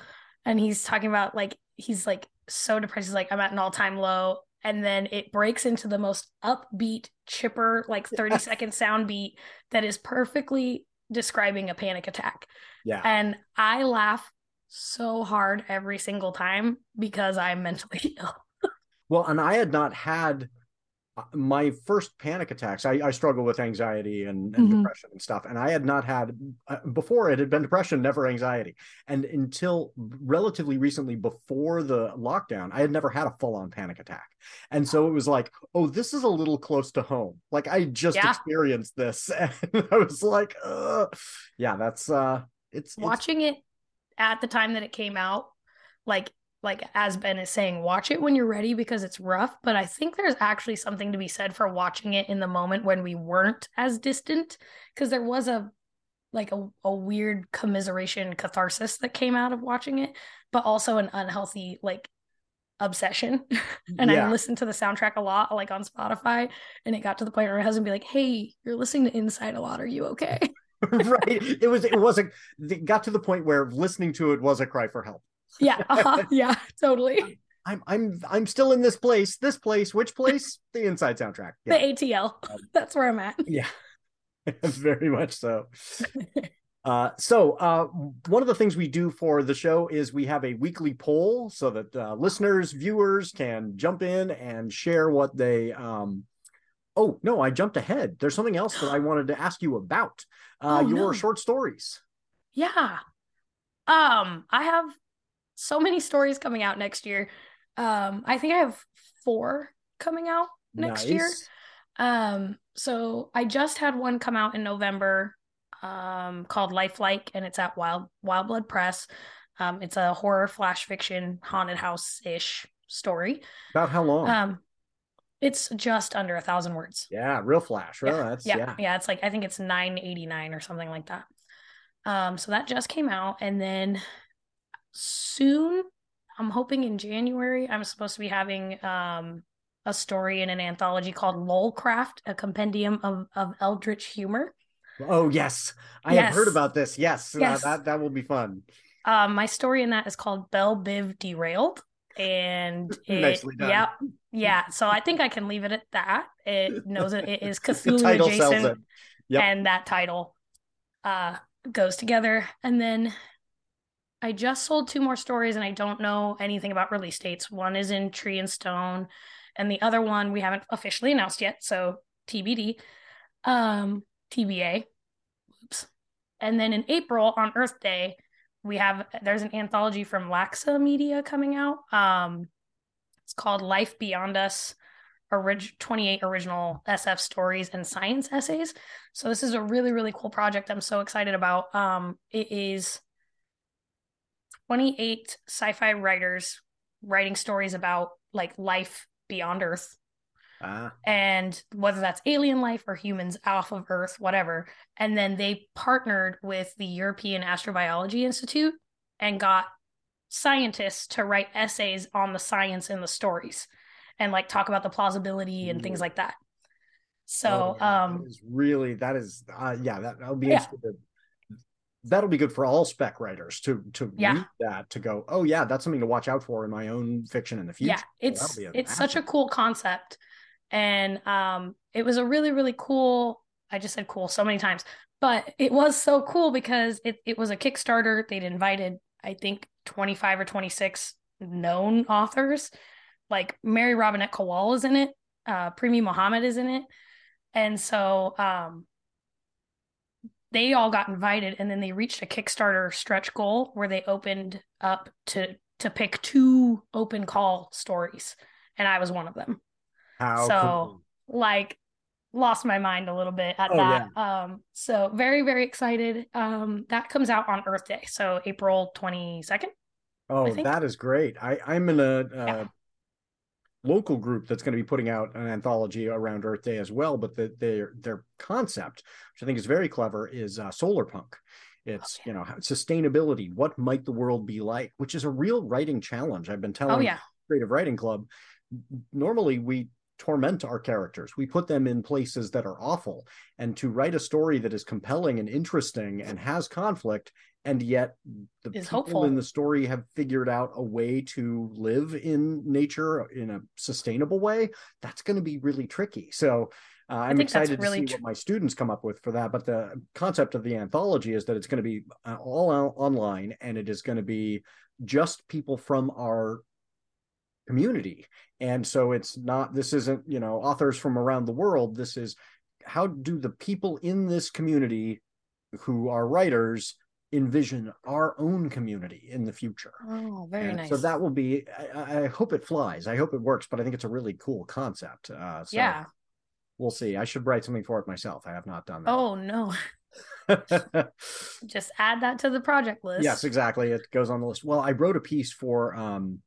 And he's talking about, like, he's like so depressed. He's like, I'm at an all time low. And then it breaks into the most upbeat, chipper, like 30 second sound beat that is perfectly describing a panic attack. Yeah. And I laugh so hard every single time because I'm mentally ill. Well, and I had not had my first panic attacks. I, I struggle with anxiety and, and Mhm. depression and stuff. And I had not had, uh, before it had been depression, never anxiety. And until relatively recently, before the lockdown, I had never had a full on panic attack. And so it was like, oh, this is a little close to home. Like I just Yeah. experienced this. And I was like, uh, yeah, that's, uh, it's, it's watching it at the time that it came out like like as ben is saying watch it when you're ready because it's rough but i think there's actually something to be said for watching it in the moment when we weren't as distant because there was a like a, a weird commiseration catharsis that came out of watching it but also an unhealthy like obsession and yeah. i listened to the soundtrack a lot like on spotify and it got to the point where my husband would be like hey you're listening to inside a lot are you okay right. It was, it wasn't, it got to the point where listening to it was a cry for help. Yeah uh-huh, yeah totally I'm I'm I'm still in this place. This place, which place? The inside soundtrack. the Yeah, ATL. That's where I'm at. yeah. very much so. Uh, so uh, one of the things we do for the show is we have a weekly poll so that uh, listeners, viewers can jump in and share what they. Um... Oh no, I jumped ahead. There's something else that I wanted to ask you about. Uh, Oh, your no. short stories. Yeah. Um, I have so many stories coming out next year. Um, I think I have four coming out next year. Nice. Um, so I just had one come out in November, um, called Lifelike, and it's at Wild Wyldblood Press. Um, it's a horror flash fiction haunted house ish story. About how long? Um, it's just under a thousand words. yeah, real flash. Real, yeah, that's yeah, yeah. yeah. It's like I think it's nine eighty nine or something like that. Um, so that just came out, and then soon, I'm hoping in January, I'm supposed to be having um a story in an anthology called Lolcraft, a compendium of of eldritch humor. Oh yes, I have heard about this. Yes, uh, Yes. that that will be fun. Um, my story in that is called Bell Biv Derailed, and it, Nicely done. yeah, yeah. So I think I can leave it at that. It knows it, it is Cthulhu adjacent. Yep. and that title uh goes together and then i just sold two more stories and i don't know anything about release dates one is in tree and stone and the other one we haven't officially announced yet so tbd um tba oops and then in april on earth day we have there's an anthology from laksa media coming out um it's called life beyond us orig- 28 original SF stories and science essays. So this is a really really cool project I'm so excited about. Um it is 28 sci-fi writers writing stories about like life beyond Earth Ah, and whether that's alien life or humans off of Earth, whatever. And then they partnered with the European Astrobiology Institute and got scientists to write essays on the science in the stories and like talk about the plausibility and things like that. So, oh, yeah, um, that is really that is uh, yeah that that'll be Yeah. interesting. That'll be good for all spec writers to to Yeah. read that to go. Oh yeah, that's something to watch out for in my own fiction in the future. yeah, it's be it's such a cool concept, and um, it was a really really cool. I just said cool so many times, but it was so cool because it it was a Kickstarter. They'd invited I think twenty five or twenty six known authors, like Mary Robinette Kowal is in it, uh, Premee Mohamed is in it, and so um, they all got invited, and then they reached a Kickstarter stretch goal where they opened up to to pick two open call stories and I was one of them. How so cool. like lost my mind a little bit at Oh, that. Um so very very excited. Um that comes out on Earth Day, so April 22nd. Oh, that is great. I, I'm in a, uh Yeah. Local group that's going to be putting out an anthology around Earth Day as well. But the, their their concept, which I think is very clever, is uh, solar punk. It's Oh, you know sustainability. What might the world be like? Which is a real writing challenge. I've been telling Oh yeah. Creative Writing Club. Normally, we torment our characters. We put them in places that are awful. And to write a story that is compelling and interesting and has conflict, and yet the people hopeful. in the story have figured out a way to live in nature in a sustainable way, that's going to be really tricky. So uh, I'm excited to see tr- what my students come up with for that. But the concept of the anthology is that it's going to be uh, all out online and it is going to be just people from our community. And so it's not, this isn't, you know, authors from around the world. This is how do the people in this community who are writers envision our own community in the future? Oh, very And nice. So that will be, I, I hope it flies. I hope it works, but I think it's a really cool concept. Uh, so yeah. we'll see. I should write something for it myself. I have not done that. Oh no. Just add that to the project list. yes, exactly. It goes on the list. Well, I wrote a piece for um,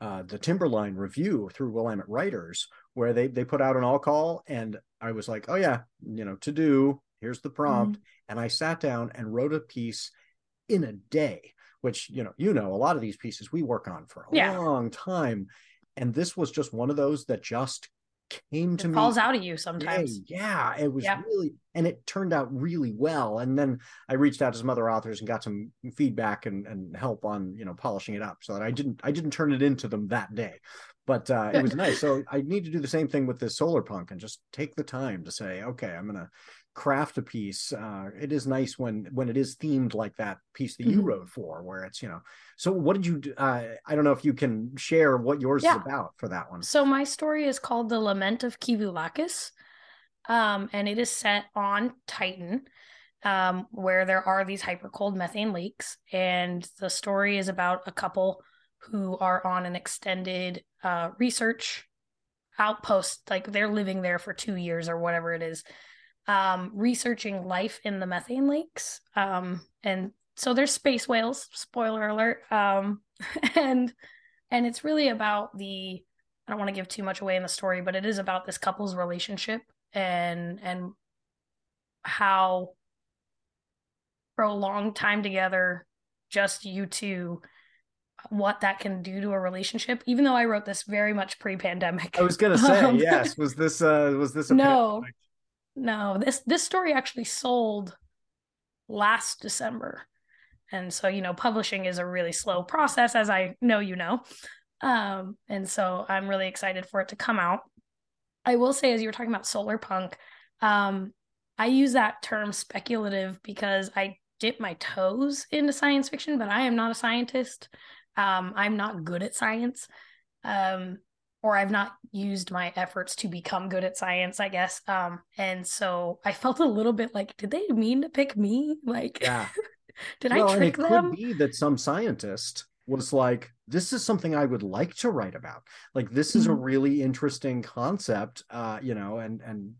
uh, the Timberline Review through Willamette Writers, where they they put out an all call, and I was like, oh yeah, you know, to do. Here's the prompt, Mm-hmm. and I sat down and wrote a piece in a day. Which you know, you know, a lot of these pieces we work on for a Yeah. long time, and this was just one of those that just came to It me falls out of you sometimes. yeah, it was Yeah. really, and it turned out really well. And then I reached out to some other authors and got some feedback and, and help on you know polishing it up, so that I didn't I didn't turn it into them that day, but uh, it was nice. So I need to do the same thing with this solar punk and just take the time to say, okay, I'm gonna craft a piece. Uh, it is nice when when it is themed like that piece that you Mhm. wrote for, where it's you know. So what did you? do? Uh, I don't know if you can share what yours Yeah. is about for that one. So my story is called The Lament of Kivulakis. Um, and it is set on Titan, um, where there are these hypercold methane leaks. And the story is about a couple who are on an extended uh, research outpost, like they're living there for two years or whatever it is, um, researching life in the methane lakes. Um, and so there's space whales, spoiler alert. Um, and and it's really about the I don't want to give too much away in the story, but it is about this couple's relationship and and how for a long time together, just you two, what that can do to a relationship. Even though I wrote this very much pre-pandemic. I was gonna say Um, yes. Was this uh was this a No. pandemic? No, this this story actually sold last December. And so, you know, publishing is a really slow process, as I know you know. Um, and so I'm really excited for it to come out. I will say, as you were talking about solar punk, um, I use that term speculative because I dip my toes into science fiction, but I am not a scientist. Um, I'm not good at science. Um, or I've not used my efforts to become good at science, I guess. Um, and so I felt a little bit like, did they mean to pick me? Like, Yeah. did well, I and it trick them? could be that some scientist was like, "This is something I would like to write about. Like, this is a Mhm. really interesting concept." Uh, you know, and and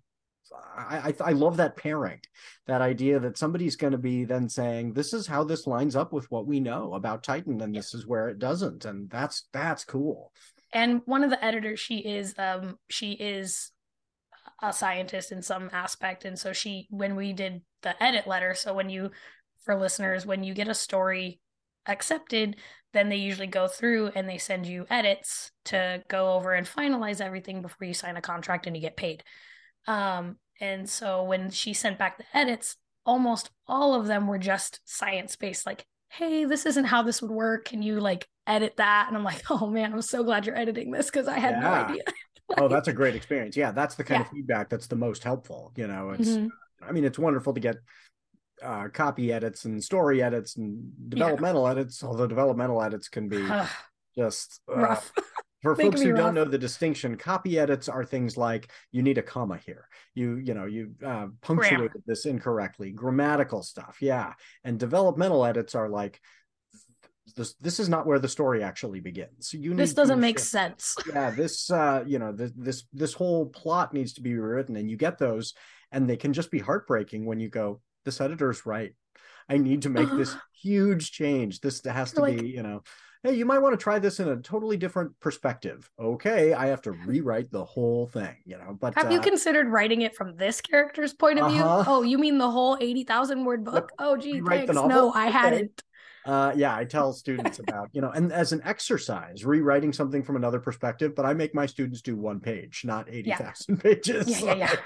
I, I I love that pairing, that idea that somebody's going to be then saying, "This is how this lines up with what we know about Titan, and this is where it doesn't," and that's that's cool. And one of the editors she is um she is a scientist in some aspect. And so she when we did the edit letter so when you for listeners when you get a story accepted then they usually go through and they send you edits to go over and finalize everything before you sign a contract and you get paid. Um and so when she sent back the edits almost all of them were just science based like hey this isn't how this would work can you like edit that and i'm like oh man i'm so glad you're editing this because i had no Yeah. idea Oh, that's a great experience. Yeah, that's the kind of feedback that's the most helpful. You know, it's Mhm. I mean, it's wonderful to get uh, copy edits and story edits and developmental edits, although developmental edits can be just uh, rough for can folks who don't know the distinction. Copy edits are things like you need a comma here, you you know you uh, punctuated this incorrectly, grammatical stuff, yeah. And developmental edits are like this this is not where the story actually begins. You This doesn't make sense. yeah this uh you know this this this whole plot needs to be rewritten and you get those and they can just be heartbreaking when you go this editor's right i need to make this huge change this has to like- be you know hey you might want to try this in a totally different perspective okay i have to rewrite the whole thing you know but Have you uh, considered writing it from this character's point of view? Uh-huh. Oh, you mean the whole 80,000 word book? Oh, gee, thanks. No, I Okay. hadn't. uh yeah i tell students about you know and as an exercise rewriting something from another perspective but i make my students do one page not 80,000 pages Yeah, yeah, yeah. Like,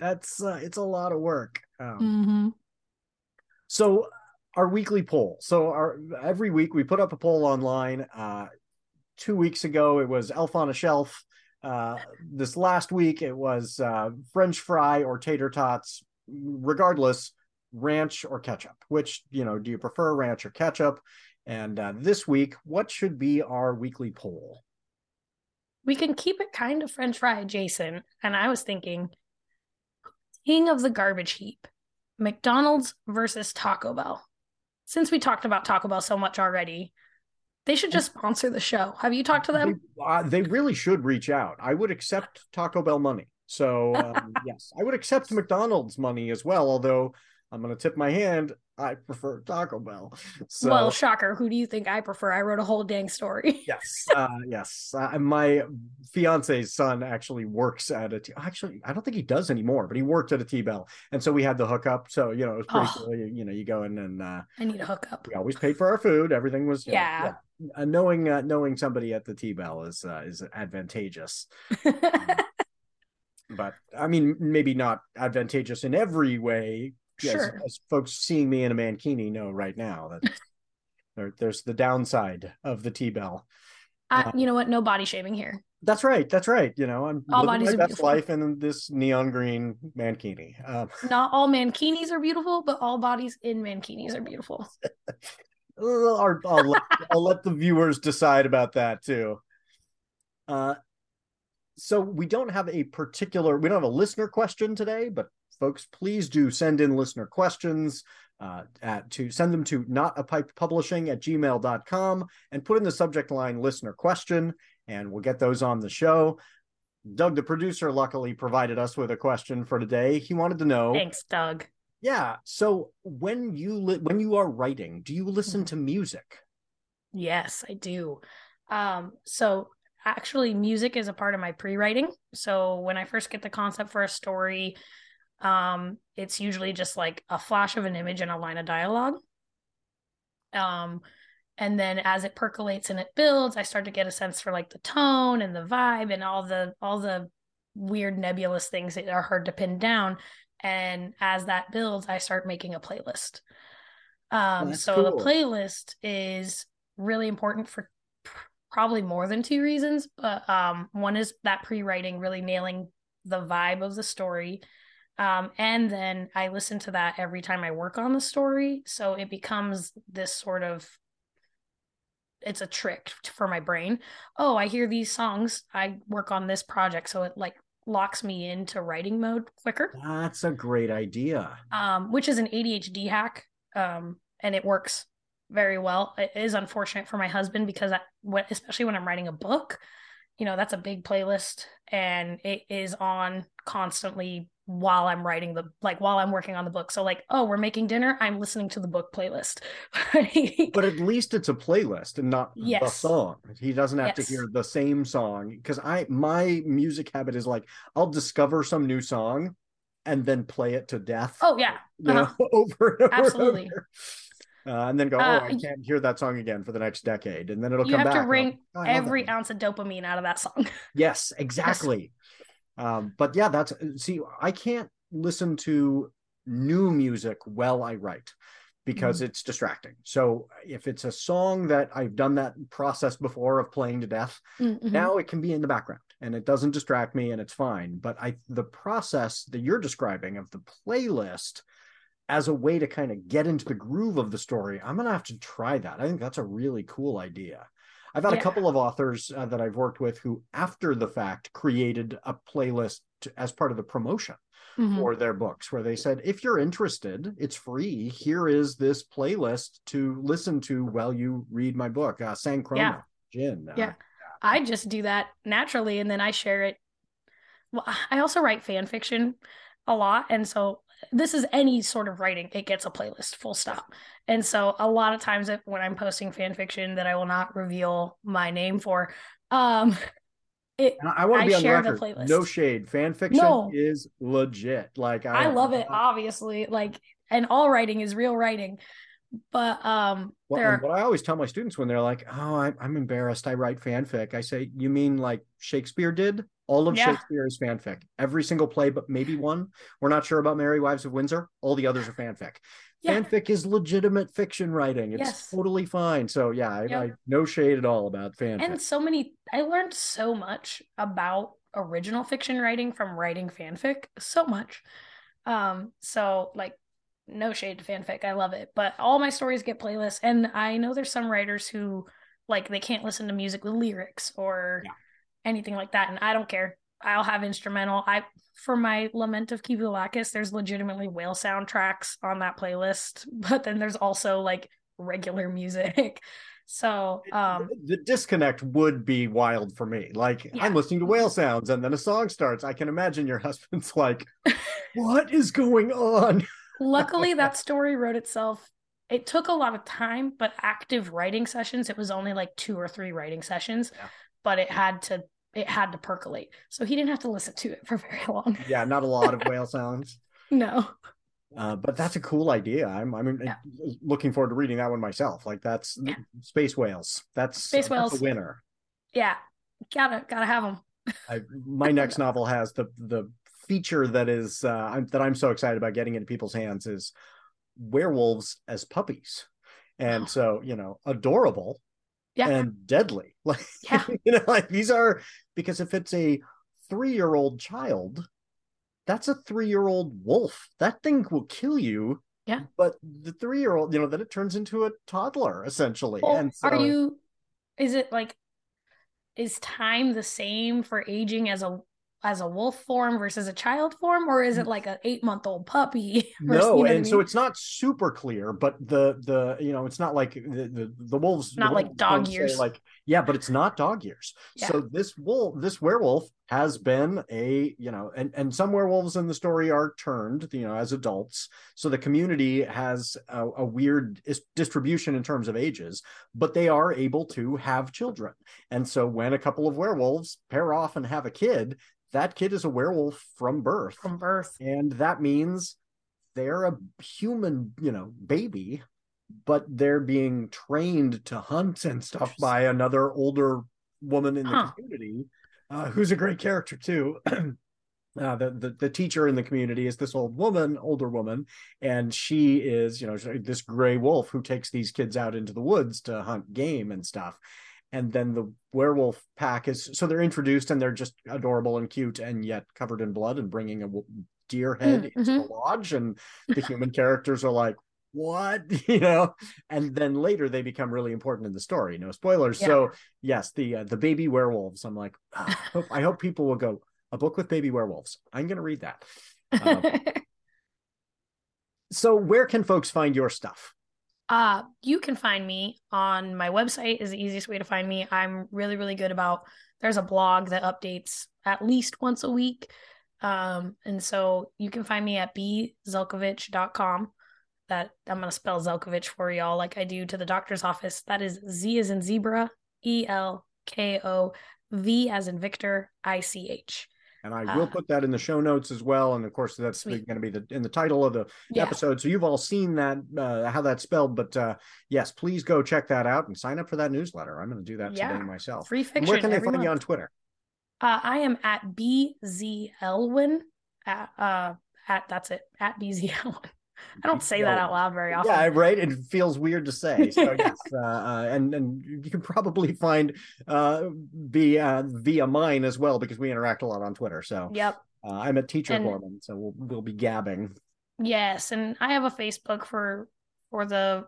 that's uh, it's a lot of work um, Mm-hmm. So our weekly poll. So our every week we put up a poll online. Uh, two weeks ago it was Elf on a Shelf. Uh, this last week it was uh, French fry or tater tots. Regardless, ranch or ketchup. Which you know, do you prefer ranch or ketchup? And uh, this week, what should be our weekly poll? We can keep it kind of French fry adjacent. And I was thinking, king of the garbage heap, McDonald's versus Taco Bell. Since we talked about Taco Bell so much already, they should just sponsor the show. Have you talked to them? They, uh, they really should reach out. I would accept Taco Bell money. So um, yes, I would accept McDonald's money as well. Although I'm going to tip my hand. I prefer Taco Bell. So Well, shocker. Who do you think I prefer? I wrote a whole dang story. yes, uh, yes. Uh, my fiance's son actually works at a. T- actually, I don't think he does anymore, but he worked at a T Bell, and so we had the hookup. So you know, it was pretty Oh. cool. You, you know, you go in and uh, I need a hookup. we always paid for our food. Everything was you know, Yeah. Uh, knowing uh, knowing somebody at the T Bell is uh, is advantageous. but I mean, maybe not advantageous in every way. As, Sure. as folks seeing me in a mankini know right now that there, there's the downside of the T bell. I, you know what? No body shaming here. That's right. That's right. You know, I'm All living bodies my best life in this neon green mankini. Um, Not all mankinis are beautiful, but all bodies in mankinis are beautiful. I'll, I'll, let, I'll let the viewers decide about that too. Uh, so we don't have a particular, we don't have a listener question today, but folks, please do send in listener questions uh, at to send them to not a pipe publishing at gmail.com and put in the subject line listener question and we'll get those on the show. Doug, the producer, luckily provided us with a question for today. He wanted to know Thanks, Doug. yeah. So when you li- when you are writing, do you listen to music? Yes, I do. Um, so actually music is a part of my pre-writing. So when I first get the concept for a story, um, it's usually just like a flash of an image and a line of dialogue. Um, and then as it percolates and it builds, I start to get a sense for like the tone and the vibe and all the all the weird nebulous things that are hard to pin down. And as that builds, I start making a playlist. Um, so the playlist is really important for probably more than two reasons. But um, one is that pre-writing really nailing the vibe of the story. Um, and then I listen to that every time I work on the story. So it becomes this sort of it's a trick for my brain. Oh, I hear these songs. I work on this project. So it like locks me into writing mode quicker That's a great idea. um, which is an ADHD hack, um, and it works very well. It is unfortunate for my husband because, I, especially when I'm writing a book, you know, that's a big playlist, and it is on constantly while I'm writing the like while I'm working on the book. So like, oh, we're making dinner. I'm listening to the book playlist. But at least it's a playlist and not the song. He doesn't have Yes. to hear the same song because I my music habit is like I'll discover some new song and then play it to death. oh yeah, you know, uh-huh. over and over. Absolutely. And over. Uh, and then go, Uh, oh, I can't hear that song again for the next decade, and then it'll you come have back. to wring I'll- I love that every ounce of dopamine out of that song. Yes, exactly. Um, but yeah, that's see, I can't listen to new music while I write because Mm-hmm. it's distracting. So if it's a song that I've done that process before of playing to death, Mhm. now it can be in the background and it doesn't distract me and it's fine. But I the process that you're describing of the playlist as a way to kind of get into the groove of the story, I'm gonna have to try that. I think that's a really cool idea. I've had a couple of authors uh, that I've worked with who, after the fact, created a playlist to, as part of the promotion. Mhm. for their books where they said if you're interested it's free here is this playlist to listen to while you read my book uh san chroma Yeah. Jin. uh, Yeah. I just do that naturally and then I share it. Well, I also write fan fiction a lot. And so this is any sort of writing, it gets a playlist, full stop. And so a lot of times if, when I'm posting fan fiction that I will not reveal my name for, um, it I want to be on share the record. playlist. No shade. Fan fiction No. is legit. Like I, I love it, obviously. Like, and all writing is real writing. But um, Well, what I always tell my students when they're like, "Oh, I, I'm embarrassed. I write fanfic," I say, "You mean like Shakespeare did? All of Yeah. Shakespeare is fanfic. Every single play, but maybe one. We're not sure about Merry Wives of Windsor. All the others are fanfic. Yeah. Fanfic is legitimate fiction writing. It's Yes. totally fine. So yeah, I, Yep. I no shade at all about fanfic. and so many i learned so much about original fiction writing from writing fanfic so much um so like no shade to fanfic i love it but all my stories get playlists and i know there's some writers who like they can't listen to music with lyrics or Yeah. anything like that and i don't care i'll have instrumental i for my lament of Kivulakis, there's legitimately whale soundtracks on that playlist but then there's also like regular music so um the disconnect would be wild for me. Like Yeah. I'm listening to whale sounds and then a song starts. I can imagine your husband's like, "What is going on?" Luckily, that story wrote itself. It took a lot of time, but active writing sessions. It was only like two or three writing sessions, Yeah. but it had to it had to percolate. So he didn't have to listen to it for very long. Yeah, not a lot of whale sounds. No. Uh, but that's a cool idea. I'm I'm Yeah. looking forward to reading that one myself. Like that's Yeah. space whales. That's Space that's whales. a winner. Yeah. Gotta gotta have them. I, my next novel has the the feature that is uh, I'm, that I'm so excited about getting into people's hands is werewolves as puppies, and Oh. so you know adorable Yeah. and deadly. Like Yeah. you know, like these are because if it's a three year old child, that's a three year old wolf. That thing will kill you. Yeah. But the three year old, you know, then it turns into a toddler essentially. Well, and so, are you is it like is time the same for aging as a as a wolf form versus a child form or is it like an eight month old puppy versus- Mm. no, you know what I and so it's not super clear, but the the you know, it's not like the the, the wolves the Not like wolves dog don't years. like yeah, but it's not dog years. Yeah. So this wolf, this werewolf has been a you know, and and some werewolves in the story are turned you know as adults. So the community has a, a weird is- distribution in terms of ages, but they are able to have children. And so when a couple of werewolves pair off and have a kid, that kid is a werewolf from birth from birth. and that means they're a human you know baby but they're being trained to hunt and stuff by another older woman in the Huh. community uh, who's a great character too uh, the, the the teacher in the community is this old woman older woman and she is you know this gray wolf who takes these kids out into the woods to hunt game and stuff and then the werewolf pack is so they're introduced and they're just adorable and cute and yet covered in blood and bringing a deer head Mm, into the lodge and the human characters are like what? You know? And then later they become really important in the story no spoilers. Yeah. so yes the uh, the baby werewolves i'm like "Ah, I, hope, I hope people will go a book with baby werewolves. I'm gonna read that. Um, so where can folks find your stuff Uh, you can find me on my website is the easiest way to find me. I'm really, really good about there's a blog that updates at least once a week. Um, and so you can find me at bzelkovich.com. That I'm gonna spell Zelkovich for y'all like I do to the doctor's office. That is Z as in zebra, E L K O V as in Victor, I C H. and i will Uh, put that in the show notes as well and of course that's going to be the in the title of the Yeah. episode so you've all seen that uh, how that's spelled but uh, yes please go check that out and sign up for that newsletter i'm going to do that Yeah. today myself Free And fiction. where can they find you on twitter Uh, I am at BZ Elwin. At, uh, at that's it. At BZ Elwin. I don't say that out loud very often. Yeah, right. It feels weird to say. So yes, uh, uh, and and you can probably find uh, via via mine as well because we interact a lot on Twitter. So Yep. uh, I'm a teacher And- Gorman, so we'll we'll be gabbing. Yes, and I have a Facebook for for the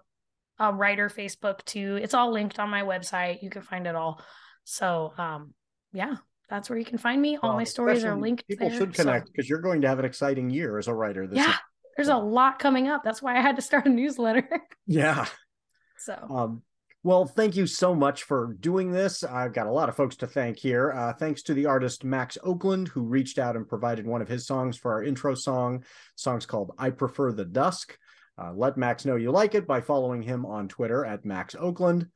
uh, writer Facebook too. It's all linked on my website. You can find it all. So, um, yeah, that's where you can find me. All Well, my stories are linked. People there, should connect because you're going to have an exciting year as a writer. This yeah, year. There's a lot coming up. That's why I had to start a newsletter. Yeah. so Um, well, thank you so much for doing this. I've got a lot of folks to thank here. Uh, thanks to the artist Max Oakland, who reached out and provided one of his songs for our intro song. Song's called I Prefer the Dusk. Uh, let Max know you like it by following him on Twitter at Max Oakland.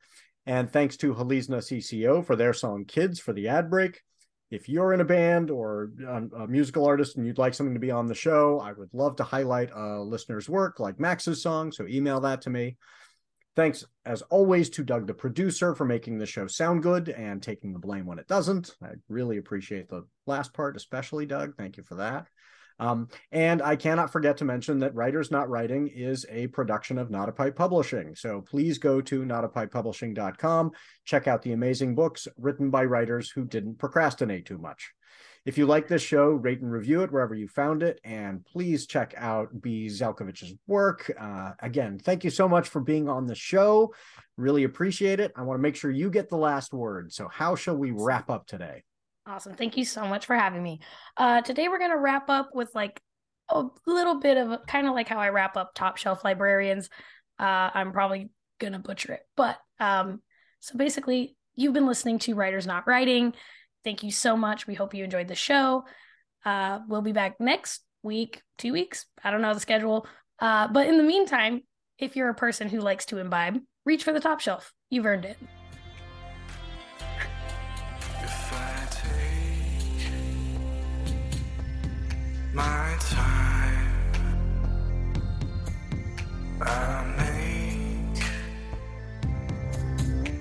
And thanks to Halizna CCO for their song Kids for the ad break. If you're in a band or a, a musical artist and you'd like something to be on the show, I would love to highlight a listener's work like Max's song. So email that to me. Thanks, as always, to Doug, the producer, for making the show sound good and taking the blame when it doesn't. I really appreciate the last part, especially Doug. Thank you for that. Um, and I cannot forget to mention that Writers Not Writing is a production of Not a Pipe Publishing. So please go to notapipepublishing.com, check out the amazing books written by writers who didn't procrastinate too much. If you like this show, rate and review it wherever you found it. And please check out B. Zelkovich's work. Uh, again, thank you so much for being on the show. Really appreciate it. I want to make sure you get the last word. So, how shall we wrap up today? Awesome. Thank you so much for having me. Uh, today we're gonna wrap up with like a little bit of kind of like how I wrap up top shelf librarians. Uh, I'm probably gonna butcher it, but um, so basically, you've been listening to Writers Not Writing. Thank you so much. We hope you enjoyed the show. Uh, we'll be back next week, two weeks. I don't know the schedule. Uh, but in the meantime, if you're a person who likes to imbibe, reach for the top shelf. You've earned it. my time. I make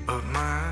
of my